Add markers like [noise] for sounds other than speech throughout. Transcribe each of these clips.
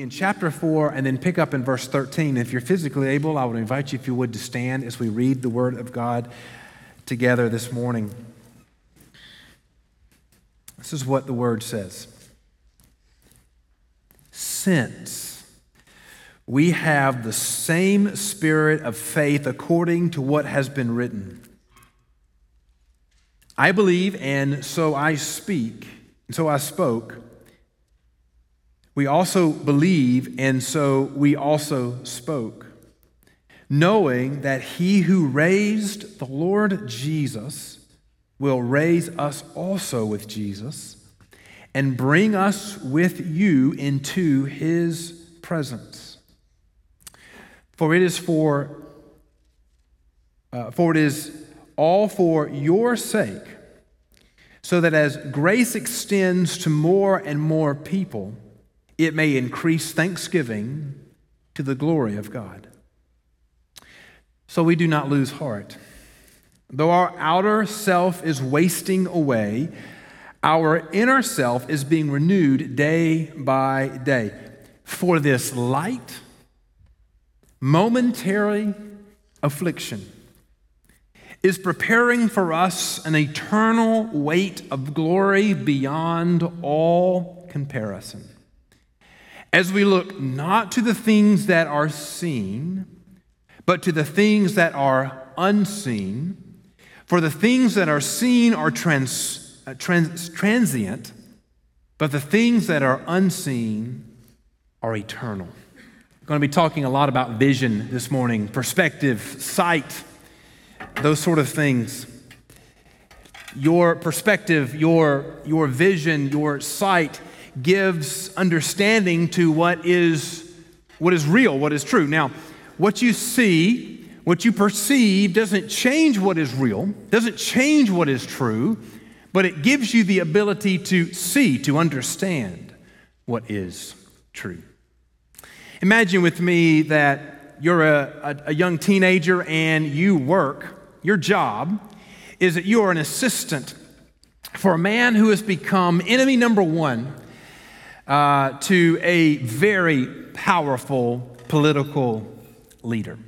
in chapter 4 and then pick up in verse 13. If you're physically able, I would invite you, if you would, to stand as we read the Word of God together this morning. This is what the Word says Since we have the same spirit of faith according to what has been written, I believe, and so I speak, and so I spoke. We also believe, and so we also spoke, knowing that he who raised the Lord Jesus will raise us also with Jesus and bring us with you into his presence. For it is for uh, for it is all for your sake, so that as grace extends to more and more people, it may increase thanksgiving to the glory of God. So we do not lose heart. Though our outer self is wasting away, our inner self is being renewed day by day. For this light, momentary affliction is preparing for us an eternal weight of glory beyond all comparison as we look not to the things that are seen, but to the things that are unseen. For the things that are seen are trans, uh, trans, transient, but the things that are unseen are eternal. Going to be talking a lot about vision this morning, perspective, sight, those sort of things. Your perspective, your, your vision, your sight gives understanding to what is, what is real, what is true. Now, what you see, what you perceive doesn't change what is real, doesn't change what is true, but it gives you the ability to see, to understand what is true. Imagine with me that you're a, a, a young teenager and you work, your job is that you are an assistant for a man who has become enemy number one uh, to a very powerful political leader.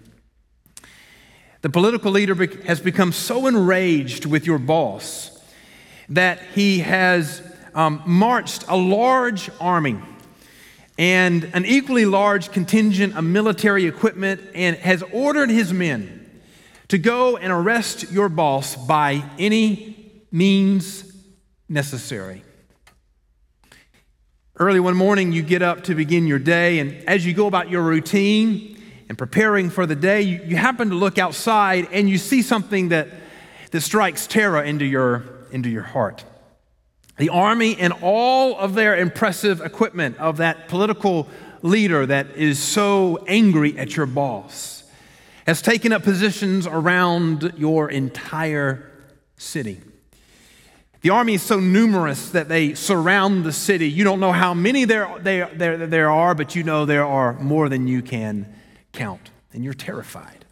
The political leader has become so enraged with your boss that he has um, marched a large army and an equally large contingent of military equipment and has ordered his men to go and arrest your boss by any means necessary. Early one morning, you get up to begin your day, and as you go about your routine and preparing for the day, you, you happen to look outside and you see something that, that strikes terror into your, into your heart. The army and all of their impressive equipment of that political leader that is so angry at your boss has taken up positions around your entire city. The army is so numerous that they surround the city. You don't know how many there, there, there, there are, but you know there are more than you can count, and you're terrified.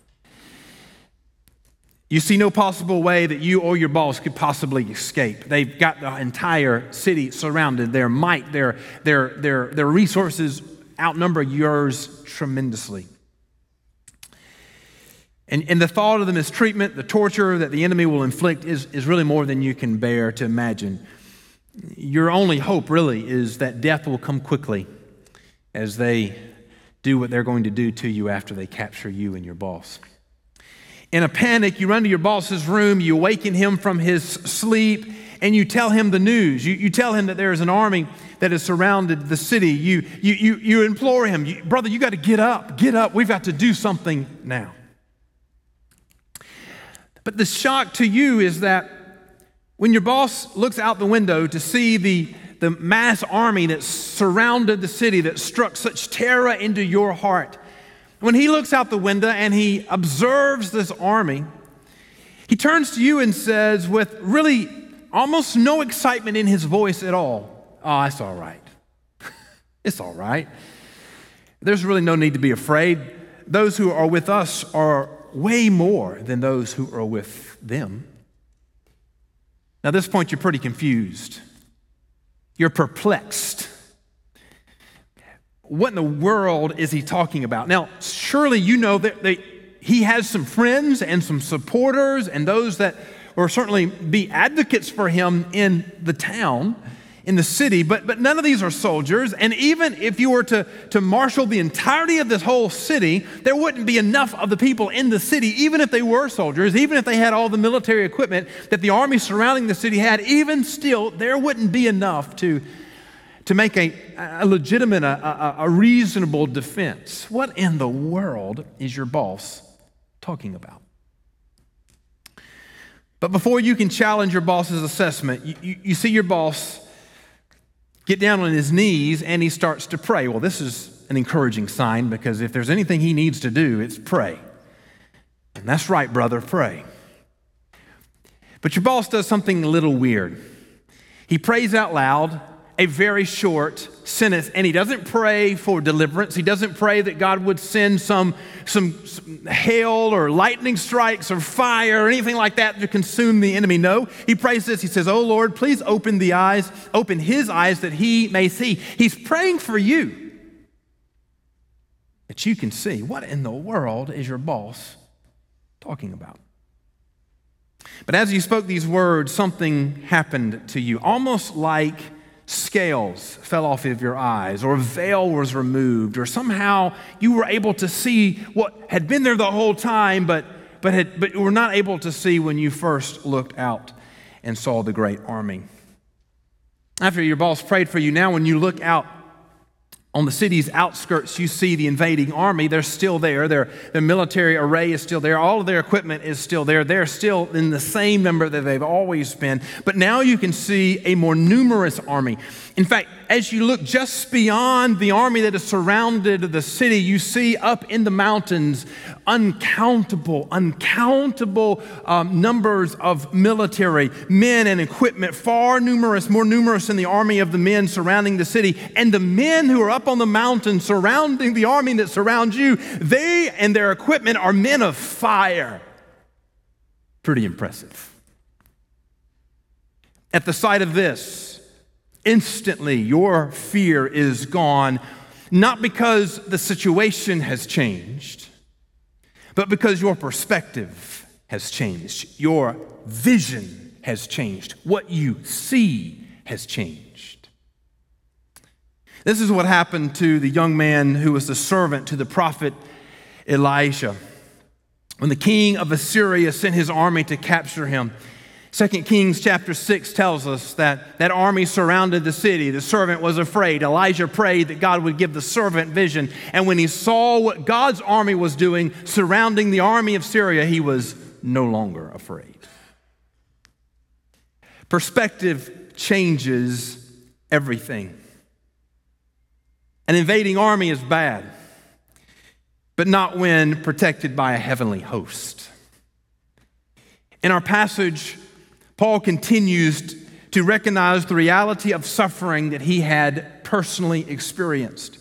You see no possible way that you or your boss could possibly escape. They've got the entire city surrounded. Their might, their, their, their, their resources outnumber yours tremendously. And, and the thought of the mistreatment, the torture that the enemy will inflict is, is really more than you can bear to imagine. Your only hope, really, is that death will come quickly as they do what they're going to do to you after they capture you and your boss. In a panic, you run to your boss's room, you awaken him from his sleep, and you tell him the news. You, you tell him that there is an army that has surrounded the city. You, you, you, you implore him, you, Brother, you got to get up, get up. We've got to do something now. But the shock to you is that when your boss looks out the window to see the, the mass army that surrounded the city, that struck such terror into your heart, when he looks out the window and he observes this army, he turns to you and says, with really almost no excitement in his voice at all, Oh, it's all right. [laughs] it's all right. There's really no need to be afraid. Those who are with us are way more than those who are with them. Now, at this point, you're pretty confused. You're perplexed. what in the world is he talking about? Now, surely you know that they, he has some friends and some supporters and those that will certainly be advocates for him in the town in the city, but, but none of these are soldiers. And even if you were to, to marshal the entirety of this whole city, there wouldn't be enough of the people in the city, even if they were soldiers, even if they had all the military equipment that the army surrounding the city had, even still, there wouldn't be enough to, to make a, a legitimate, a, a, a reasonable defense. What in the world is your boss talking about? But before you can challenge your boss's assessment, you, you, you see your boss get down on his knees and he starts to pray. Well, this is an encouraging sign because if there's anything he needs to do, it's pray. And that's right, brother, pray. But your boss does something a little weird. He prays out loud a very short sentence, and he doesn't pray for deliverance. He doesn't pray that God would send some, some, some, hail or lightning strikes or fire or anything like that to consume the enemy. No, he prays this. He says, Oh Lord, please open the eyes, open his eyes that he may see. He's praying for you that you can see. What in the world is your boss talking about? But as you spoke these words, something happened to you, almost like scales fell off of your eyes, or a veil was removed, or somehow you were able to see what had been there the whole time, but, but, had, but were not able to see when you first looked out and saw the great army. After your boss prayed for you, now when you look out on the city's outskirts, you see the invading army. They're still there. Their, their military array is still there. All of their equipment is still there. They're still in the same number that they've always been. But now you can see a more numerous army. In fact, as you look just beyond the army that has surrounded the city, you see up in the mountains uncountable, uncountable um, numbers of military men and equipment, far numerous, more numerous than the army of the men surrounding the city. And the men who are up on the mountain surrounding the army that surrounds you, they and their equipment are men of fire. Pretty impressive. At the sight of this, instantly your fear is gone, not because the situation has changed, but because your perspective has changed. Your vision has changed. What you see has changed. This is what happened to the young man who was the servant to the prophet Elijah. When the king of Assyria sent his army to capture him, 2 Kings chapter 6 tells us that that army surrounded the city. The servant was afraid. Elijah prayed that God would give the servant vision. And when he saw what God's army was doing surrounding the army of Syria, he was no longer afraid. Perspective changes everything. An invading army is bad, but not when protected by a heavenly host. In our passage, Paul continues to recognize the reality of suffering that he had personally experienced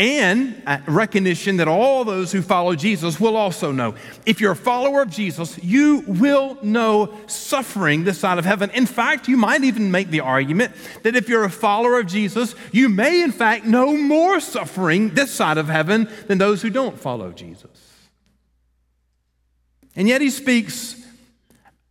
and recognition that all those who follow Jesus will also know. If you're a follower of Jesus, you will know suffering this side of heaven. In fact, you might even make the argument that if you're a follower of Jesus, you may in fact know more suffering this side of heaven than those who don't follow Jesus. And yet he speaks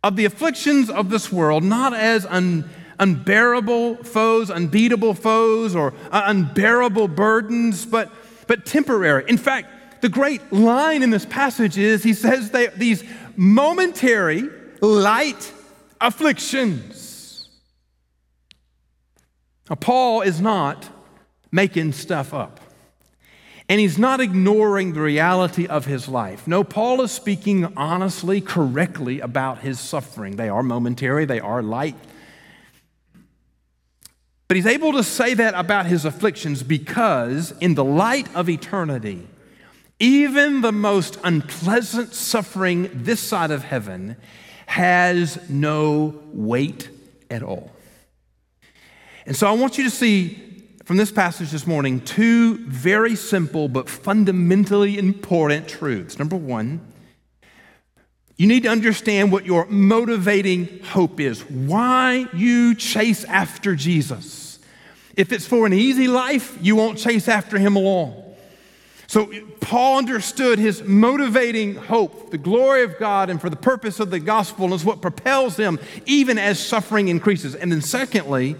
of the afflictions of this world not as un, unbearable foes, unbeatable foes, or uh, unbearable burdens, but, but temporary. In fact, the great line in this passage is he says they, these momentary, light afflictions. Now, Paul is not making stuff up. And he's not ignoring the reality of his life. No, Paul is speaking honestly, correctly about his suffering. They are momentary, they are light. But he's able to say that about his afflictions because, in the light of eternity, even the most unpleasant suffering this side of heaven has no weight at all. And so I want you to see from this passage this morning two very simple but fundamentally important truths. Number one, you need to understand what your motivating hope is, why you chase after Jesus If it's for an easy life, you won't chase after him along. So Paul understood his motivating hope, the glory of God, and for the purpose of the gospel is what propels him even as suffering increases. And then, secondly,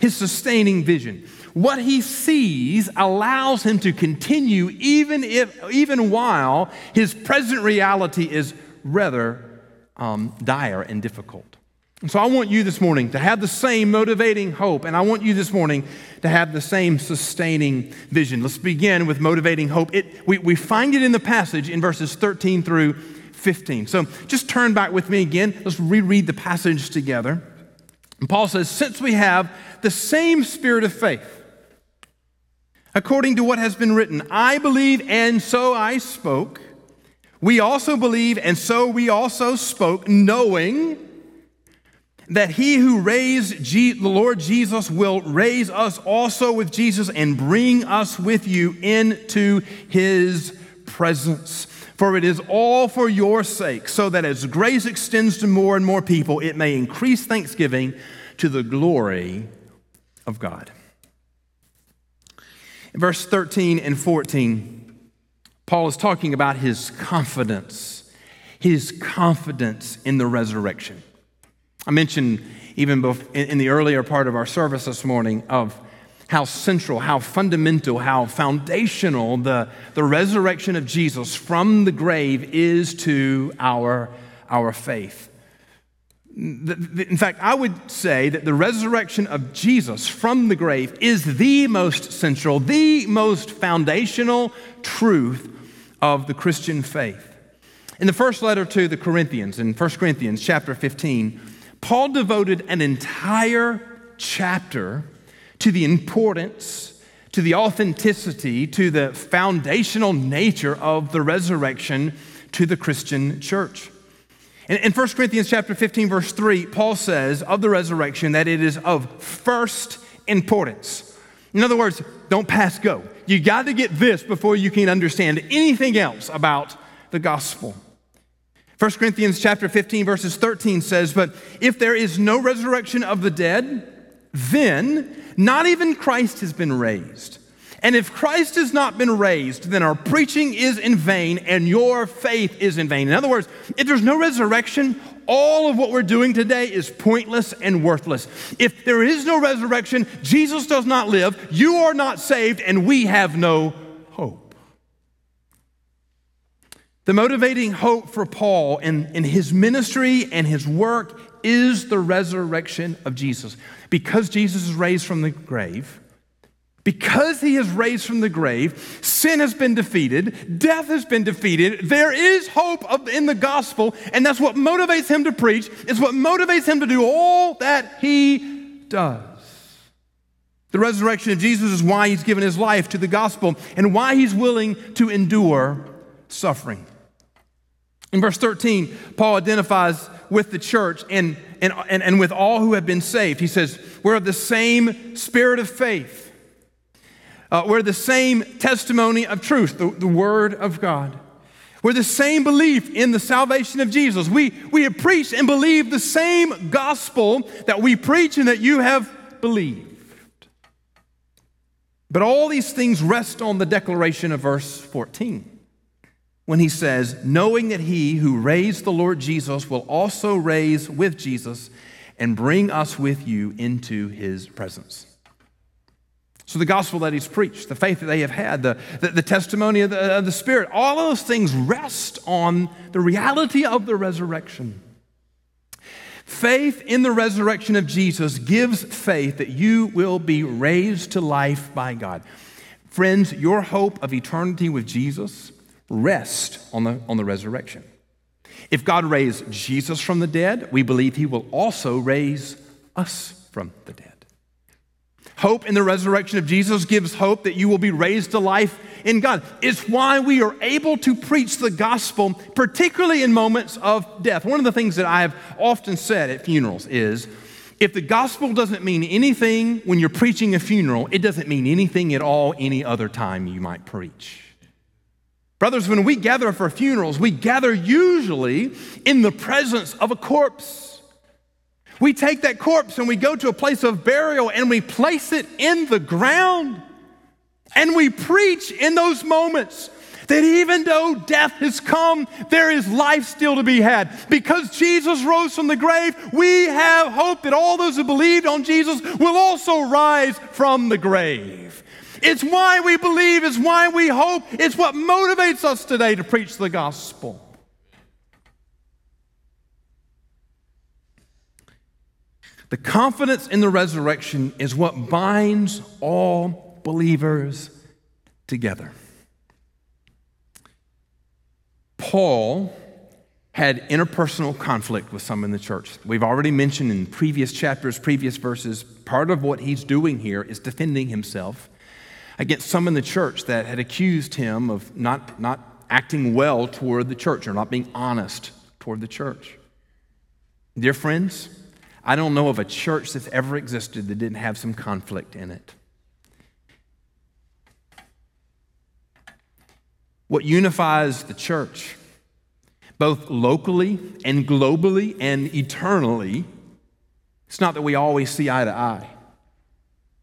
his sustaining vision. What he sees allows him to continue even if, even while his present reality is rather um, dire and difficult. And so I want you this morning to have the same motivating hope, and I want you this morning to have the same sustaining vision. Let's begin with motivating hope. It, we, we find it in the passage in verses 13 through 15. So just turn back with me again. Let's reread the passage together. And Paul says, Since we have the same spirit of faith, according to what has been written, I believe and so I spoke. We also believe and so we also spoke, knowing that he who raised the Lord Jesus will raise us also with Jesus and bring us with you into his presence. For it is all for your sake, so that as grace extends to more and more people, it may increase thanksgiving to the glory of God. In verse 13 and 14, Paul is talking about his confidence, his confidence in the resurrection. I mentioned even in the earlier part of our service this morning of how central, how fundamental, how foundational the, the resurrection of Jesus from the grave is to our, our faith. In fact, I would say that the resurrection of Jesus from the grave is the most central, the most foundational truth of the Christian faith. In the first letter to the Corinthians, in 1 Corinthians chapter 15, Paul devoted an entire chapter to the importance, to the authenticity, to the foundational nature of the resurrection to the Christian church. In, in 1 Corinthians chapter 15, verse 3, Paul says of the resurrection that it is of first importance. In other words, don't pass go. You got to get this before you can understand anything else about the gospel. 1 Corinthians chapter 15 verses 13 says, "But if there is no resurrection of the dead, then not even Christ has been raised. And if Christ has not been raised, then our preaching is in vain and your faith is in vain." In other words, if there's no resurrection, all of what we're doing today is pointless and worthless. If there is no resurrection, Jesus does not live, you are not saved, and we have no hope. The motivating hope for Paul in, in his ministry and his work is the resurrection of Jesus. Because Jesus is raised from the grave, because he is raised from the grave, sin has been defeated, death has been defeated. There is hope in the gospel, and that's what motivates him to preach. It's what motivates him to do all that he does. The resurrection of Jesus is why he's given his life to the gospel and why he's willing to endure suffering. In verse 13, Paul identifies with the church and, and, and, and with all who have been saved. He says, We're of the same spirit of faith, uh, we're the same testimony of truth, the, the word of God. We're the same belief in the salvation of Jesus. We, we have preached and believed the same gospel that we preach and that you have believed. But all these things rest on the declaration of verse 14 when he says, knowing that he who raised the Lord Jesus will also raise with Jesus and bring us with you into his presence. So, the gospel that he's preached, the faith that they have had, the, the, the testimony of the, of the Spirit, all those things rest on the reality of the resurrection. Faith in the resurrection of Jesus gives faith that you will be raised to life by God. Friends, your hope of eternity with Jesus rests on the, on the resurrection. If God raised Jesus from the dead, we believe he will also raise us from the dead. Hope in the resurrection of Jesus gives hope that you will be raised to life in God. It's why we are able to preach the gospel, particularly in moments of death. One of the things that I have often said at funerals is if the gospel doesn't mean anything when you're preaching a funeral, it doesn't mean anything at all any other time you might preach. Brothers, when we gather for funerals, we gather usually in the presence of a corpse. We take that corpse and we go to a place of burial and we place it in the ground. And we preach in those moments that even though death has come, there is life still to be had. Because Jesus rose from the grave, we have hope that all those who believed on Jesus will also rise from the grave. It's why we believe, it's why we hope, it's what motivates us today to preach the gospel. The confidence in the resurrection is what binds all believers together. Paul had interpersonal conflict with some in the church. We've already mentioned in previous chapters, previous verses, part of what he's doing here is defending himself against some in the church that had accused him of not, not acting well toward the church or not being honest toward the church. Dear friends, I don't know of a church that's ever existed that didn't have some conflict in it. What unifies the church both locally and globally and eternally, it's not that we always see eye to eye.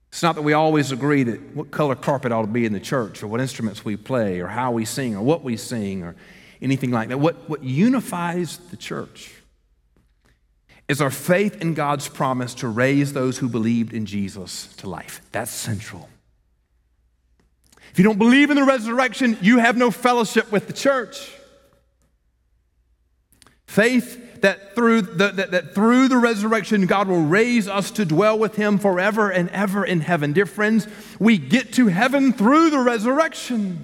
It's not that we always agree that what color carpet ought to be in the church or what instruments we play or how we sing or what we sing or anything like that. What, what unifies the church is our faith in God's promise to raise those who believed in Jesus to life. That's central. If you don't believe in the resurrection, you have no fellowship with the church. Faith that through the, that, that through the resurrection, God will raise us to dwell with Him forever and ever in heaven. Dear friends, we get to heaven through the resurrection.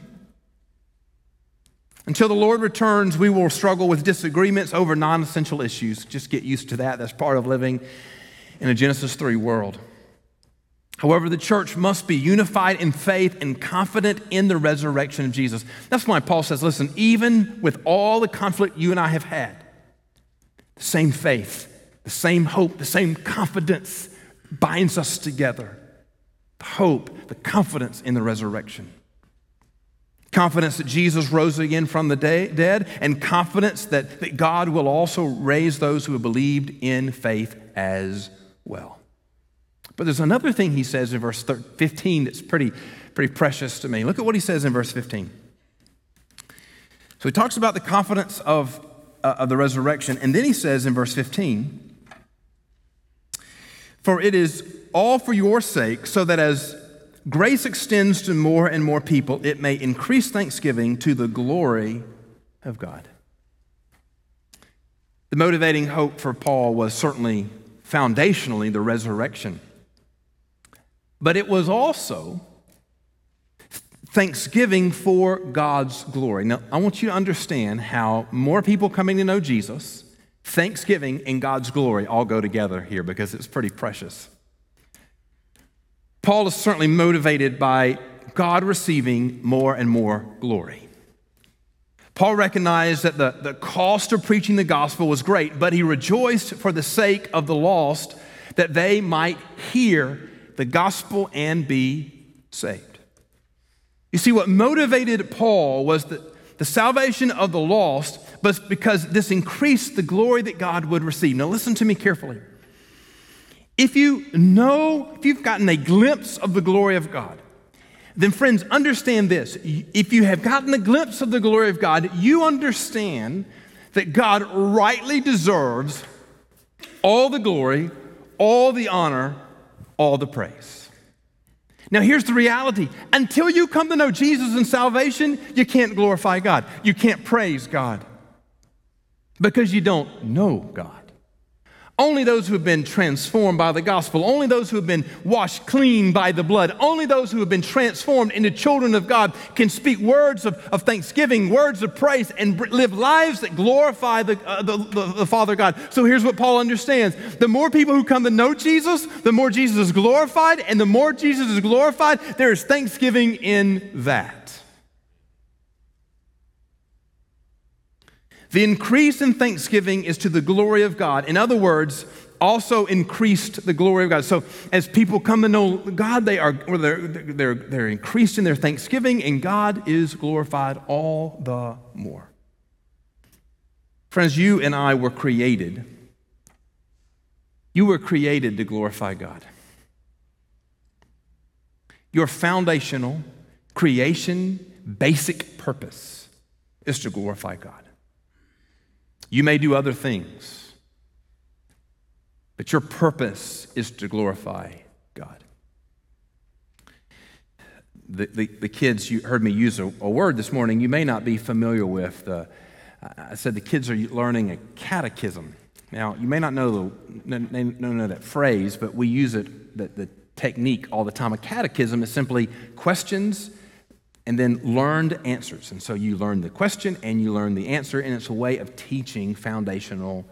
Until the Lord returns, we will struggle with disagreements over non essential issues. Just get used to that. That's part of living in a Genesis 3 world. However, the church must be unified in faith and confident in the resurrection of Jesus. That's why Paul says, listen, even with all the conflict you and I have had, the same faith, the same hope, the same confidence binds us together. The hope, the confidence in the resurrection. Confidence that Jesus rose again from the day, dead, and confidence that, that God will also raise those who have believed in faith as well. But there's another thing he says in verse 15 that's pretty, pretty precious to me. Look at what he says in verse 15. So he talks about the confidence of uh, of the resurrection. And then he says in verse 15, For it is all for your sake, so that as grace extends to more and more people, it may increase thanksgiving to the glory of God. The motivating hope for Paul was certainly foundationally the resurrection, but it was also thanksgiving for God's glory. Now, I want you to understand how more people coming to know Jesus, thanksgiving, and God's glory all go together here because it's pretty precious. Paul is certainly motivated by God receiving more and more glory. Paul recognized that the, the cost of preaching the gospel was great, but he rejoiced for the sake of the lost that they might hear the gospel and be saved. You see, what motivated Paul was the, the salvation of the lost, but because this increased the glory that God would receive. Now, listen to me carefully. If you know, if you've gotten a glimpse of the glory of God, then, friends, understand this. If you have gotten a glimpse of the glory of God, you understand that God rightly deserves all the glory, all the honor, all the praise. Now, here's the reality until you come to know Jesus and salvation, you can't glorify God. You can't praise God because you don't know God. Only those who have been transformed by the gospel, only those who have been washed clean by the blood, only those who have been transformed into children of God can speak words of, of thanksgiving, words of praise, and live lives that glorify the, uh, the, the, the Father God. So here's what Paul understands the more people who come to know Jesus, the more Jesus is glorified, and the more Jesus is glorified, there is thanksgiving in that. The increase in thanksgiving is to the glory of God. In other words, also increased the glory of God. So as people come to know God, they are they're, they're, they're increased in their thanksgiving, and God is glorified all the more. Friends, you and I were created You were created to glorify God. Your foundational creation basic purpose is to glorify God. You may do other things, but your purpose is to glorify God. The, the, the kids, you heard me use a, a, word this morning you may not be familiar with. Uh, I said the kids are learning a catechism. Now, you may not know, the, know, know that phrase, but we use it, the, the technique all the time. A catechism is simply questions and then learned answers. And so you learn the question and you learn the answer, and it's a way of teaching foundational,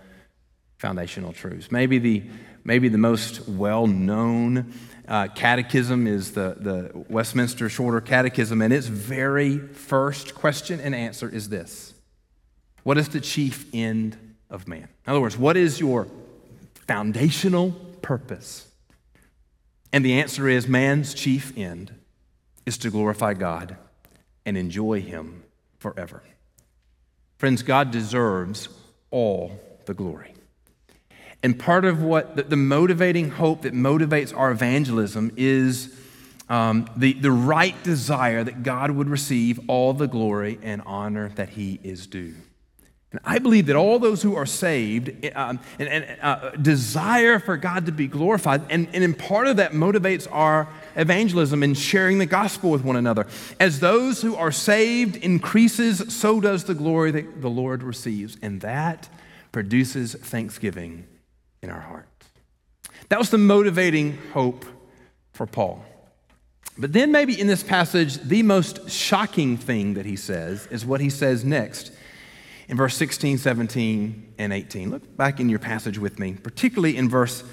foundational truths. Maybe the, maybe the most well known uh, catechism is the, the Westminster Shorter Catechism, and its very first question and answer is this What is the chief end of man? In other words, what is your foundational purpose? And the answer is man's chief end is to glorify God and enjoy Him forever. Friends, God deserves all the glory. And part of what the, motivating hope that motivates our evangelism is um, the, the right desire that God would receive all the glory and honor that He is due. And I believe that all those who are saved um, and, and uh, desire for God to be glorified, and, and in part of that motivates our evangelism and sharing the gospel with one another. As those who are saved increases, so does the glory that the Lord receives, and that produces thanksgiving in our hearts. That was the motivating hope for Paul. But then, maybe in this passage, the most shocking thing that he says is what he says next in verse 16, 17, and 18. Look back in your passage with me, particularly in verse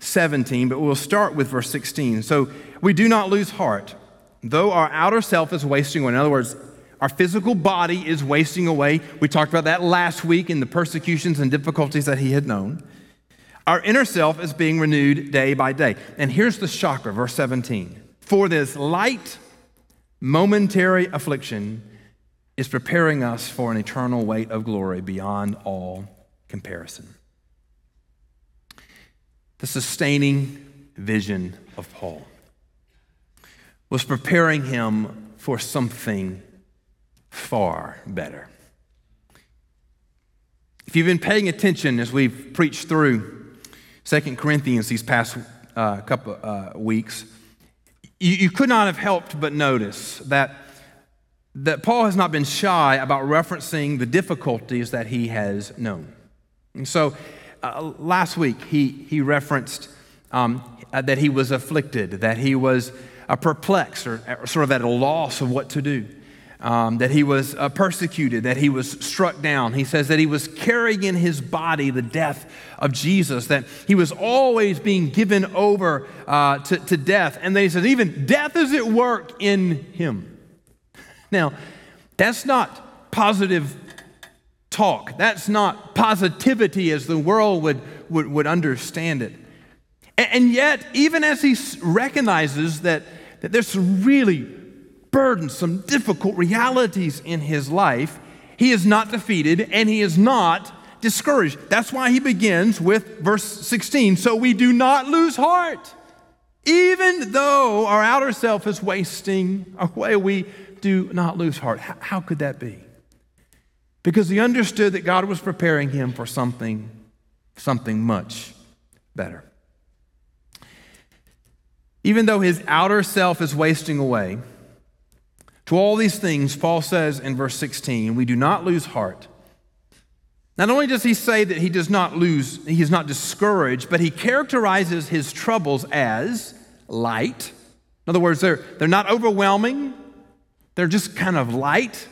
17, but we'll start with verse 16. So we do not lose heart, though our outer self is wasting away. In other words, our physical body is wasting away. We talked about that last week in the persecutions and difficulties that he had known. Our inner self is being renewed day by day. And here's the shocker, verse 17. For this light, momentary affliction, is preparing us for an eternal weight of glory beyond all comparison. The sustaining vision of Paul was preparing him for something far better. If you've been paying attention as we've preached through Second Corinthians these past uh, couple uh, weeks, you, you could not have helped but notice that that Paul has not been shy about referencing the difficulties that he has known. And so uh, last week he, he referenced um, uh, that he was afflicted, that he was uh, perplexed, or uh, sort of at a loss of what to do. Um, that he was uh, persecuted, that he was struck down. He says that he was carrying in his body the death of Jesus, that he was always being given over uh, to, to death. And then he says, even death is at work in him. Now, that's not positive talk. That's not positivity as the world would, would, would understand it. And, and yet, even as he recognizes that, that there's some really burdensome, difficult realities in his life, he is not defeated and he is not discouraged. That's why he begins with verse 16 so we do not lose heart. Even though our outer self is wasting away, we do not lose heart. How could that be? Because he understood that God was preparing him for something, something much better. Even though his outer self is wasting away, to all these things, Paul says in verse 16, we do not lose heart. Not only does he say that he does not lose, he is not discouraged, but he characterizes his troubles as light. In other words, they're, they're not overwhelming, they're just kind of light.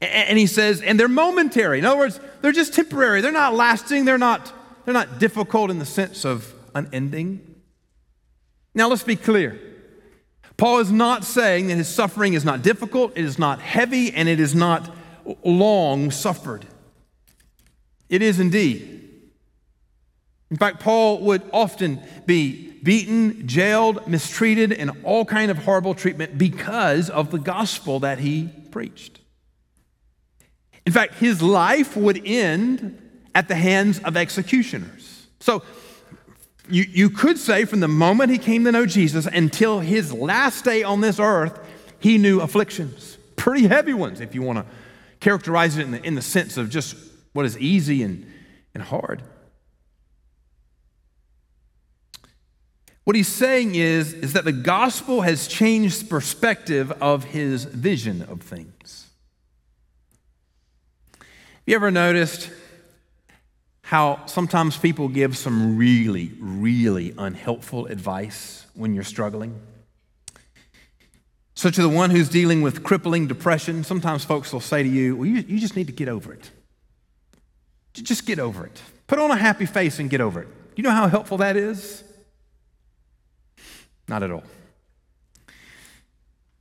And he says, and they're momentary. In other words, they're just temporary. They're not lasting. They're not, they're not difficult in the sense of unending. Now, let's be clear. Paul is not saying that his suffering is not difficult, it is not heavy, and it is not long suffered. It is indeed. In fact, Paul would often be beaten, jailed, mistreated, and all kind of horrible treatment because of the gospel that he preached. In fact, his life would end at the hands of executioners. So, You, you could say from the moment he came to know Jesus until his last day on this earth, he knew afflictions, pretty heavy ones, if you want to characterize it in the, in the sense of just what is easy and, and hard. What he's saying is, is that the gospel has changed perspective of his vision of things. You ever noticed how sometimes people give some really, really unhelpful advice when you're struggling? So, to the one who's dealing with crippling depression, sometimes folks will say to you, Well, you, you just need to get over it. Just get over it. Put on a happy face and get over it. You know how helpful that is? Not at all.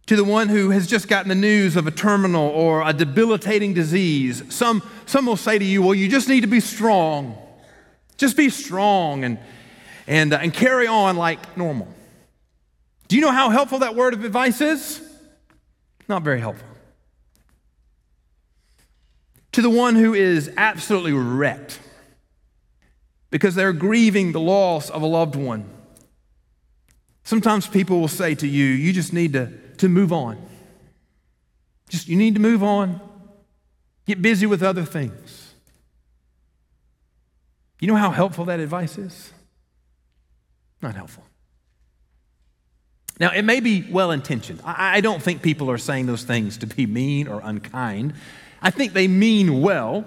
To the one who has just gotten the news of a terminal or a debilitating disease, some, some will say to you, Well, you just need to be strong. Just be strong and, and, uh, and carry on like normal. Do you know how helpful that word of advice is? Not very helpful. To the one who is absolutely wrecked because they're grieving the loss of a loved one Sometimes people will say to you, you just need to, to move on. Just you need to move on. Get busy with other things. You know how helpful that advice is? Not helpful. Now, it may be well intentioned. I, don't think people are saying those things to be mean or unkind. I think they mean well,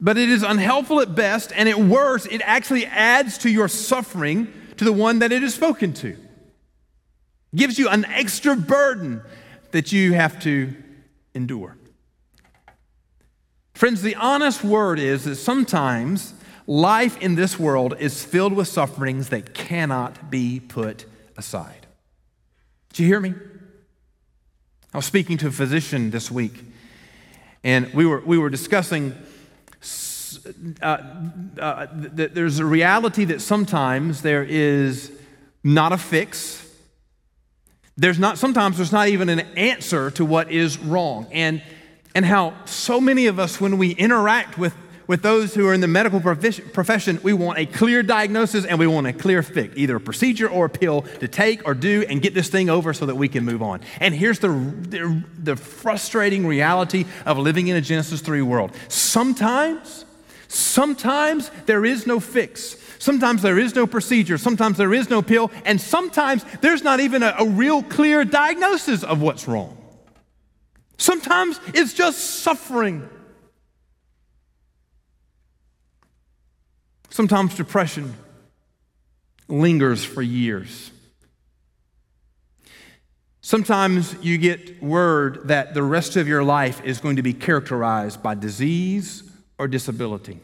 but it is unhelpful at best, and at worst, it actually adds to your suffering to the one that it is spoken to. Gives you an extra burden that you have to endure. Friends, the honest word is that sometimes life in this world is filled with sufferings that cannot be put aside. Did you hear me? I was speaking to a physician this week, and we were, we were discussing uh, uh, th- there's a reality that sometimes there is not a fix. There's not, sometimes there's not even an answer to what is wrong. And, and how so many of us, when we interact with, with those who are in the medical profession, we want a clear diagnosis and we want a clear fix, either a procedure or a pill to take or do and get this thing over so that we can move on. And here's the, the, the frustrating reality of living in a Genesis 3 world. Sometimes Sometimes there is no fix. Sometimes there is no procedure. Sometimes there is no pill. And sometimes there's not even a, a real clear diagnosis of what's wrong. Sometimes it's just suffering. Sometimes depression lingers for years. Sometimes you get word that the rest of your life is going to be characterized by disease or disability.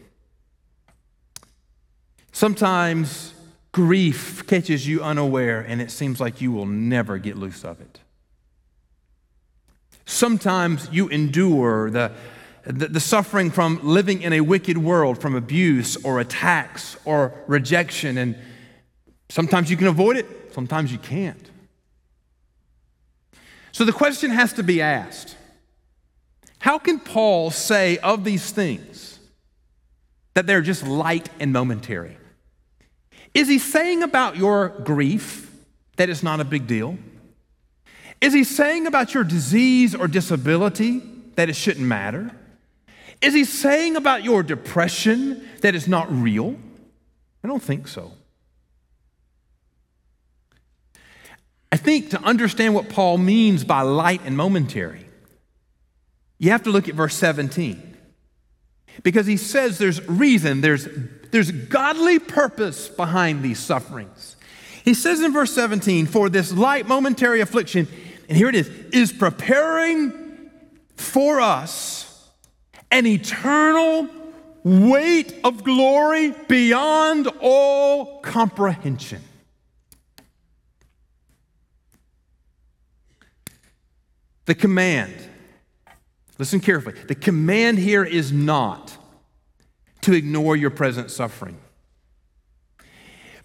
Sometimes grief catches you unaware and it seems like you will never get loose of it. Sometimes you endure the, the, the, suffering from living in a wicked world, from abuse or attacks or rejection. And sometimes you can avoid it, sometimes you can't. So the question has to be asked how can Paul say of these things that they're just light and momentary? Is he saying about your grief that it's not a big deal? Is he saying about your disease or disability that it shouldn't matter? Is he saying about your depression that it's not real? I don't think so. I think to understand what Paul means by light and momentary, you have to look at verse 17. Because he says there's reason, there's, there's a godly purpose behind these sufferings. He says in verse 17, for this light momentary affliction, and here it is, is preparing for us an eternal weight of glory beyond all comprehension. The command Listen carefully. The command here is not to ignore your present suffering,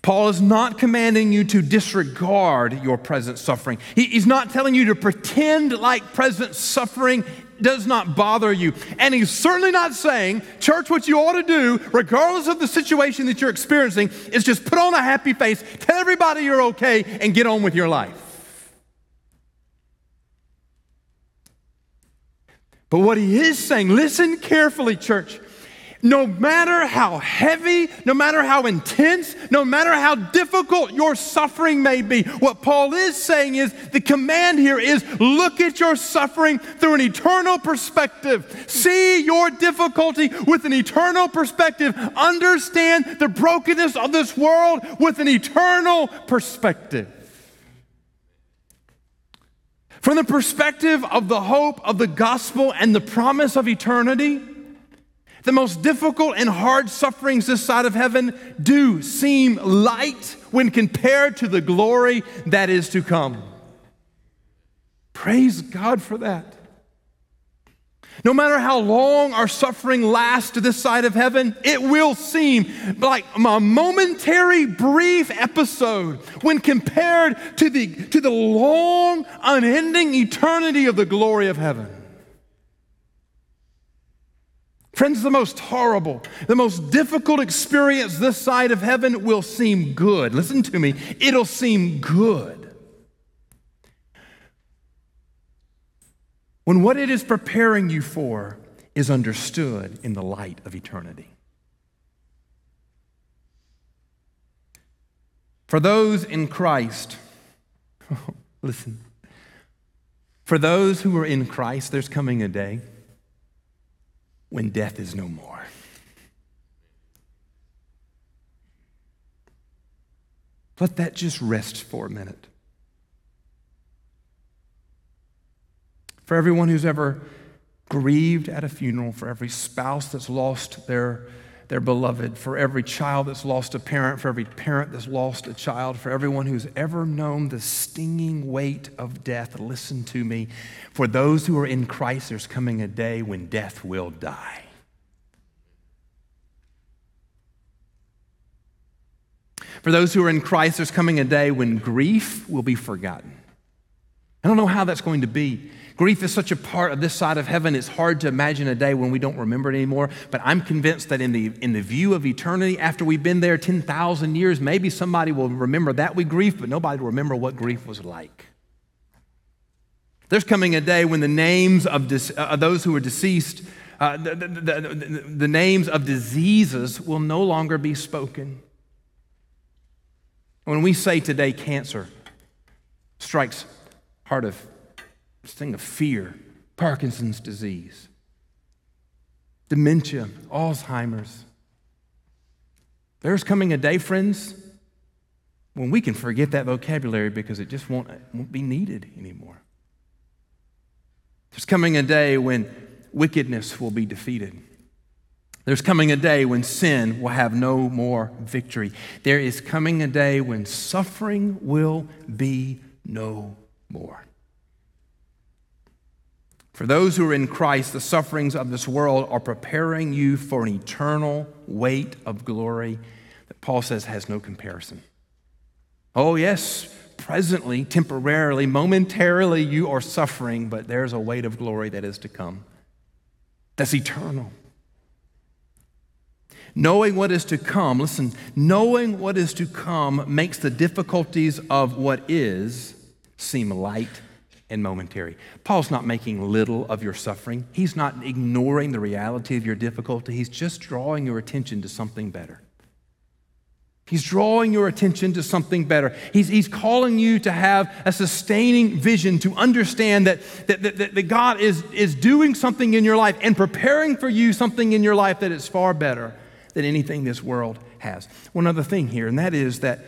Paul is not commanding you to disregard your present suffering. He, he's not telling you to pretend like present suffering does not bother you. And he's certainly not saying, church, what you ought to do, regardless of the situation that you're experiencing, is just put on a happy face, tell everybody you're okay, and get on with your life. But what he is saying, listen carefully, church. No matter how heavy, no matter how intense, no matter how difficult your suffering may be, what Paul is saying is the command here is look at your suffering through an eternal perspective. See your difficulty with an eternal perspective. Understand the brokenness of this world with an eternal perspective. From the perspective of the hope of the gospel and the promise of eternity, the most difficult and hard sufferings this side of heaven do seem light when compared to the glory that is to come. Praise God for that. No matter how long our suffering lasts to this side of heaven, it will seem like a momentary, brief episode when compared to the, to the long, unending eternity of the glory of heaven. Friends, the most horrible, the most difficult experience this side of heaven will seem good. Listen to me, it'll seem good. When what it is preparing you for is understood in the light of eternity. For those in Christ, [laughs] listen, for those who are in Christ, there's coming a day when death is no more. Let that just rest for a minute. For everyone who's ever grieved at a funeral, for every spouse that's lost their their beloved, for every child that's lost a parent, for every parent that's lost a child, for everyone who's ever known the stinging weight of death. Listen to me. For those who are in Christ, there's coming a day when death will die. For those who are in Christ, there's coming a day when grief will be forgotten. I don't know how that's going to be. Grief is such a part of this side of heaven, it's hard to imagine a day when we don't remember it anymore. But I'm convinced that in the, in the view of eternity, after we've been there 10,000 years, maybe somebody will remember that we grief, but nobody will remember what grief was like. There's coming a day when the names of dis, uh, those who are deceased, uh, the, the, the, the names of diseases will no longer be spoken. When we say today cancer strikes heart of this thing of fear, Parkinson's disease, dementia, Alzheimer's. There's coming a day, friends, when we can forget that vocabulary because it just won't, won't be needed anymore. There's coming a day when wickedness will be defeated. There's coming a day when sin will have no more victory. There is coming a day when suffering will be no more. For those who are in Christ, the sufferings of this world are preparing you for an eternal weight of glory that Paul says has no comparison. Oh, yes, presently, temporarily, momentarily, you are suffering, but there's a weight of glory that is to come. That's eternal. Knowing what is to come, listen, knowing what is to come makes the difficulties of what is seem light and momentary. Paul's not making little of your suffering. He's not ignoring the reality of your difficulty. He's just drawing your attention to something better. He's drawing your attention to something better. He's, he's calling you to have a sustaining vision, to understand that, that, that, that God is, is doing something in your life and preparing for you something in your life that is far better than anything this world has. One other thing here, and that is that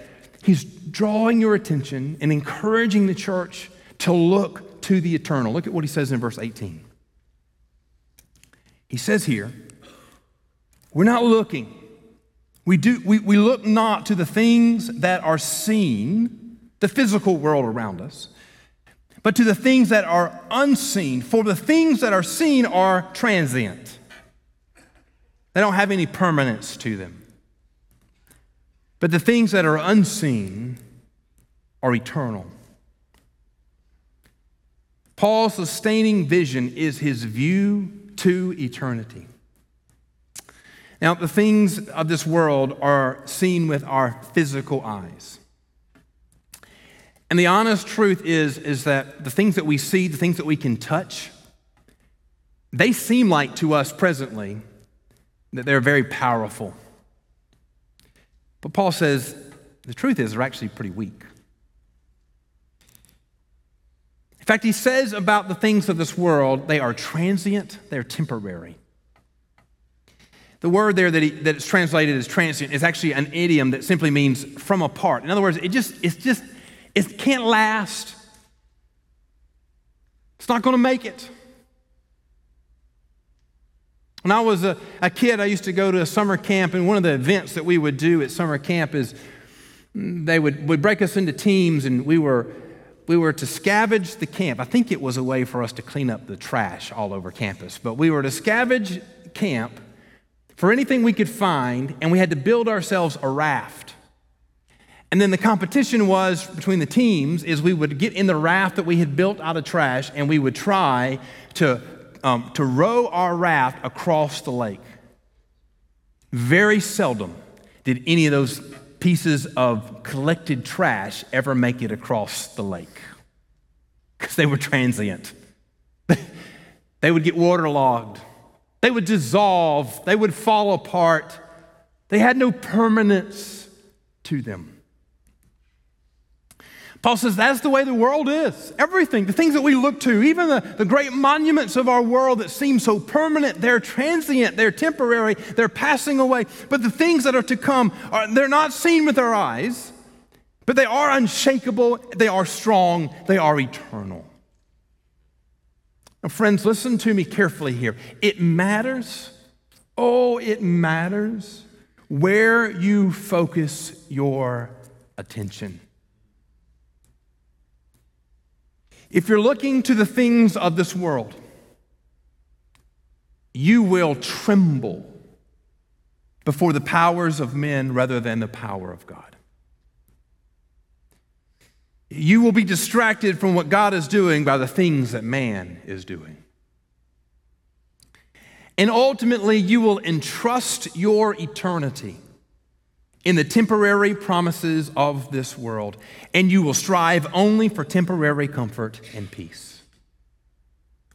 He's drawing your attention and encouraging the church to look to the eternal. Look at what he says in verse 18. He says here, we're not looking. We, do, we, we look not to the things that are seen, the physical world around us, but to the things that are unseen. For the things that are seen are transient, they don't have any permanence to them. But the things that are unseen are eternal. Paul's sustaining vision is his view to eternity. Now, the things of this world are seen with our physical eyes. And the honest truth is, is that the things that we see, the things that we can touch, they seem like to us presently that they're very powerful. But Paul says the truth is they're actually pretty weak. In fact, he says about the things of this world, they are transient, they're temporary. The word there that, he, that it's translated as transient is actually an idiom that simply means from apart. In other words, it just, it's just, it can't last. It's not going to make it. When I was a, a, kid, I used to go to a summer camp, and one of the events that we would do at summer camp is mm, they would, would break us into teams, and we were, we were to scavenge the camp. I think it was a way for us to clean up the trash all over campus, but we were to scavenge camp for anything we could find, and we had to build ourselves a raft. And then the competition was between the teams is we would get in the raft that we had built out of trash, and we would try to, um, to row our raft across the lake. Very seldom did any of those pieces of collected trash ever make it across the lake because they were transient. [laughs] they would get waterlogged. They would dissolve, they would fall apart. They had no permanence to them. Paul says that's the way the world is. Everything, the things that we look to, even the, the great monuments of our world that seem so permanent, they're transient, they're temporary, they're passing away. But the things that are to come, are, they're not seen with our eyes, but they are unshakable, they are strong, they are eternal. Now, friends, listen to me carefully here. It matters, oh, it matters where you focus your attention. If you're looking to the things of this world, you will tremble before the powers of men rather than the power of God. You will be distracted from what God is doing by the things that man is doing. And ultimately, you will entrust your eternity in the temporary promises of this world, and you will strive only for temporary comfort and peace.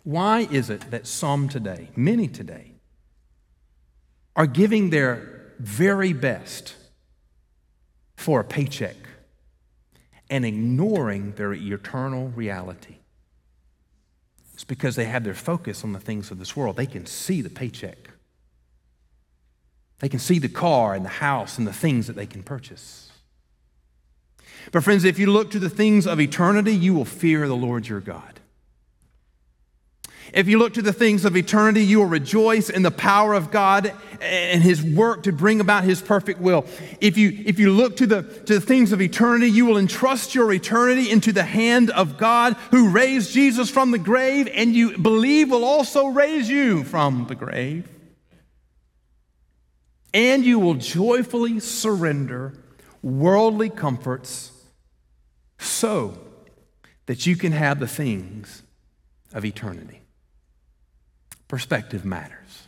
Why is it that some today, many today, are giving their very best for a paycheck and ignoring their eternal reality. It's because they have their focus on the things of this world. They can see the paycheck, they can see the car and the house and the things that they can purchase. But, friends, if you look to the things of eternity, you will fear the Lord your God. If you look to the things of eternity, you will rejoice in the power of God and His work to bring about His perfect will. If you, if you look to the, to the things of eternity, you will entrust your eternity into the hand of God who raised Jesus from the grave and you believe will also raise you from the grave. And you will joyfully surrender worldly comforts so that you can have the things of eternity. Perspective matters.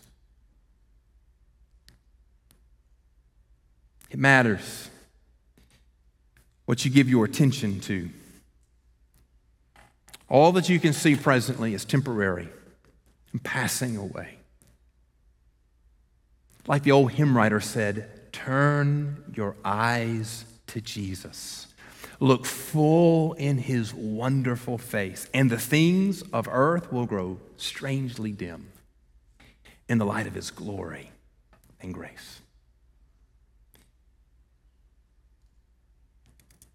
It matters what you give your attention to. All that you can see presently is temporary and passing away. Like the old hymn writer said, turn your eyes to Jesus. Look full in his wonderful face, and the things of earth will grow strangely dim in the light of his glory and grace.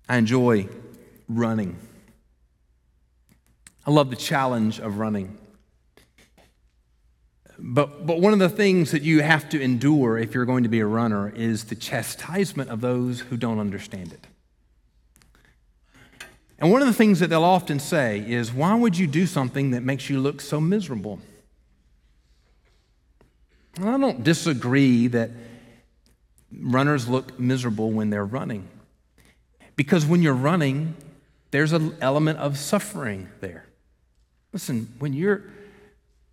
I enjoy running. I love the challenge of running. But, but one of the things that you have to endure if you're going to be a runner is the chastisement of those who don't understand it. And one of the things that they'll often say is, Why would you do something that makes you look so miserable? And I don't disagree that runners look miserable when they're running. Because when you're running, there's an element of suffering there. Listen, when you're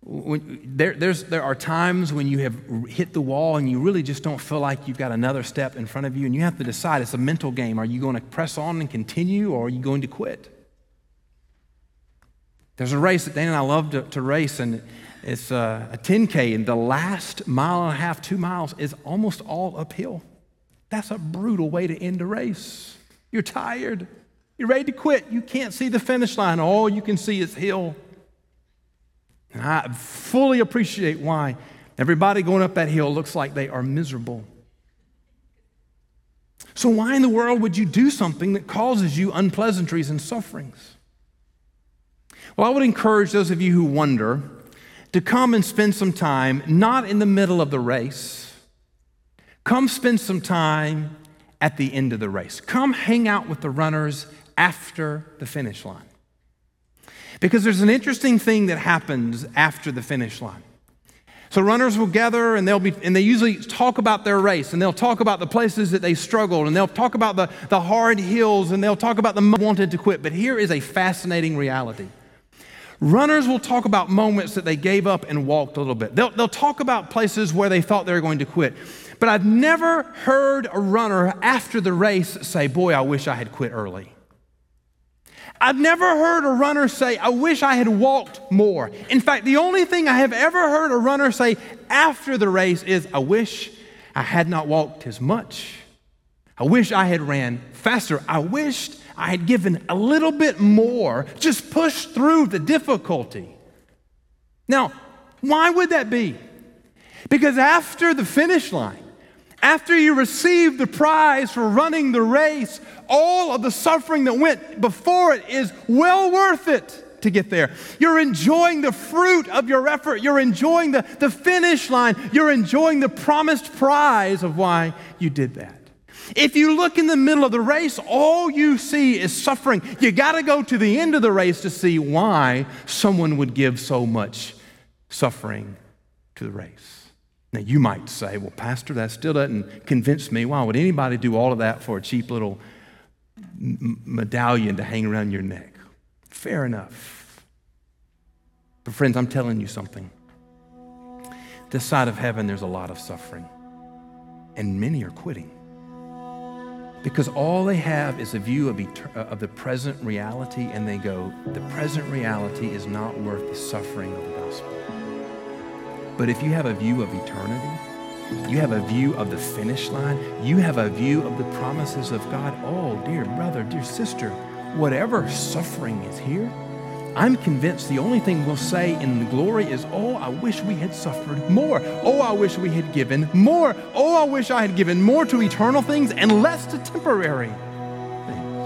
when, there, there are times when you have hit the wall and you really just don't feel like you've got another step in front of you, and you have to decide it's a mental game. Are you going to press on and continue, or are you going to quit? There's a race that Dan and I love to, to race, and it's uh, a, a 10K, and the last mile and a half, two miles, is almost all uphill. That's a brutal way to end a race. You're tired. You're ready to quit. You can't see the finish line. All you can see is hill. And I fully appreciate why everybody going up that hill looks like they are miserable. So, why in the world would you do something that causes you unpleasantries and sufferings? Well, I would encourage those of you who wonder to come and spend some time, not in the middle of the race. Come spend some time at the end of the race. Come hang out with the runners after the finish line. Because there's an interesting thing that happens after the finish line. So runners will gather and they'll be and they usually talk about their race and they'll talk about the places that they struggled and they'll talk about the, the hard hills and they'll talk about the wanted to quit. But here is a fascinating reality. Runners will talk about moments that they gave up and walked a little bit. They'll, they'll talk about places where they thought they were going to quit. But I've never heard a runner after the race say, Boy, I wish I had quit early. I've never heard a runner say, I wish I had walked more. In fact, the only thing I have ever heard a runner say after the race is, I wish I had not walked as much. I wish I had ran faster. I wished I had given a little bit more, just pushed through the difficulty. Now, why would that be? Because after the finish line, after you receive the prize for running the race, all of the suffering that went before it is well worth it to get there. You're enjoying the fruit of your effort. You're enjoying the, the finish line. You're enjoying the promised prize of why you did that. If you look in the middle of the race, all you see is suffering. You got to go to the end of the race to see why someone would give so much suffering to the race. Now, you might say, well, Pastor, that still doesn't convince me. Why would anybody do all of that for a cheap little medallion to hang around your neck? Fair enough. But, friends, I'm telling you something. This side of heaven, there's a lot of suffering, and many are quitting. Because all they have is a view of, etern- uh, of the present reality, and they go, the present reality is not worth the suffering of the gospel. But if you have a view of eternity, you have a view of the finish line, you have a view of the promises of God. Oh, dear brother, dear sister, whatever suffering is here, I'm convinced the only thing we'll say in the glory is, Oh, I wish we had suffered more. Oh, I wish we had given more. Oh, I wish I had given more to eternal things and less to temporary things.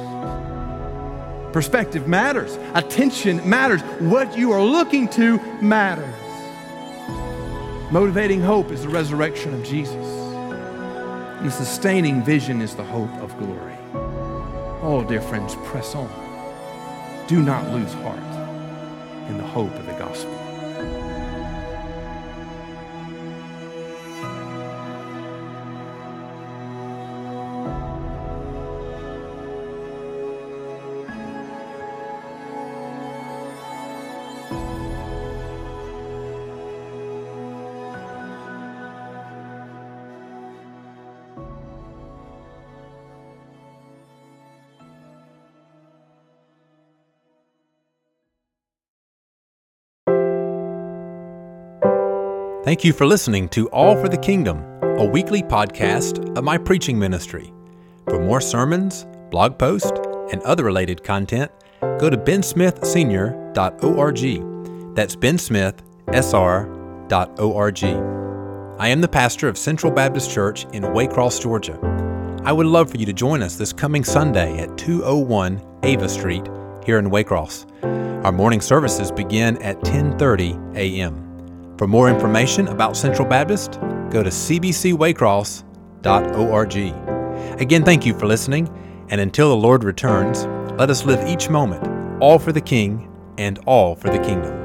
Perspective matters, attention matters, what you are looking to matters. Motivating hope is the resurrection of Jesus. And the sustaining vision is the hope of glory. Oh, dear friends, press on. Do not lose heart in the hope of the gospel. Thank you for listening to All for the Kingdom, a weekly podcast of my preaching ministry. For more sermons, blog posts, and other related content, go to bensmithsenior.org. That's bensmithsr.org. I am the pastor of Central Baptist Church in Waycross, Georgia. I would love for you to join us this coming Sunday at 201 Ava Street here in Waycross. Our morning services begin at 10:30 a.m. For more information about Central Baptist, go to cbcwaycross.org. Again, thank you for listening, and until the Lord returns, let us live each moment all for the King and all for the kingdom.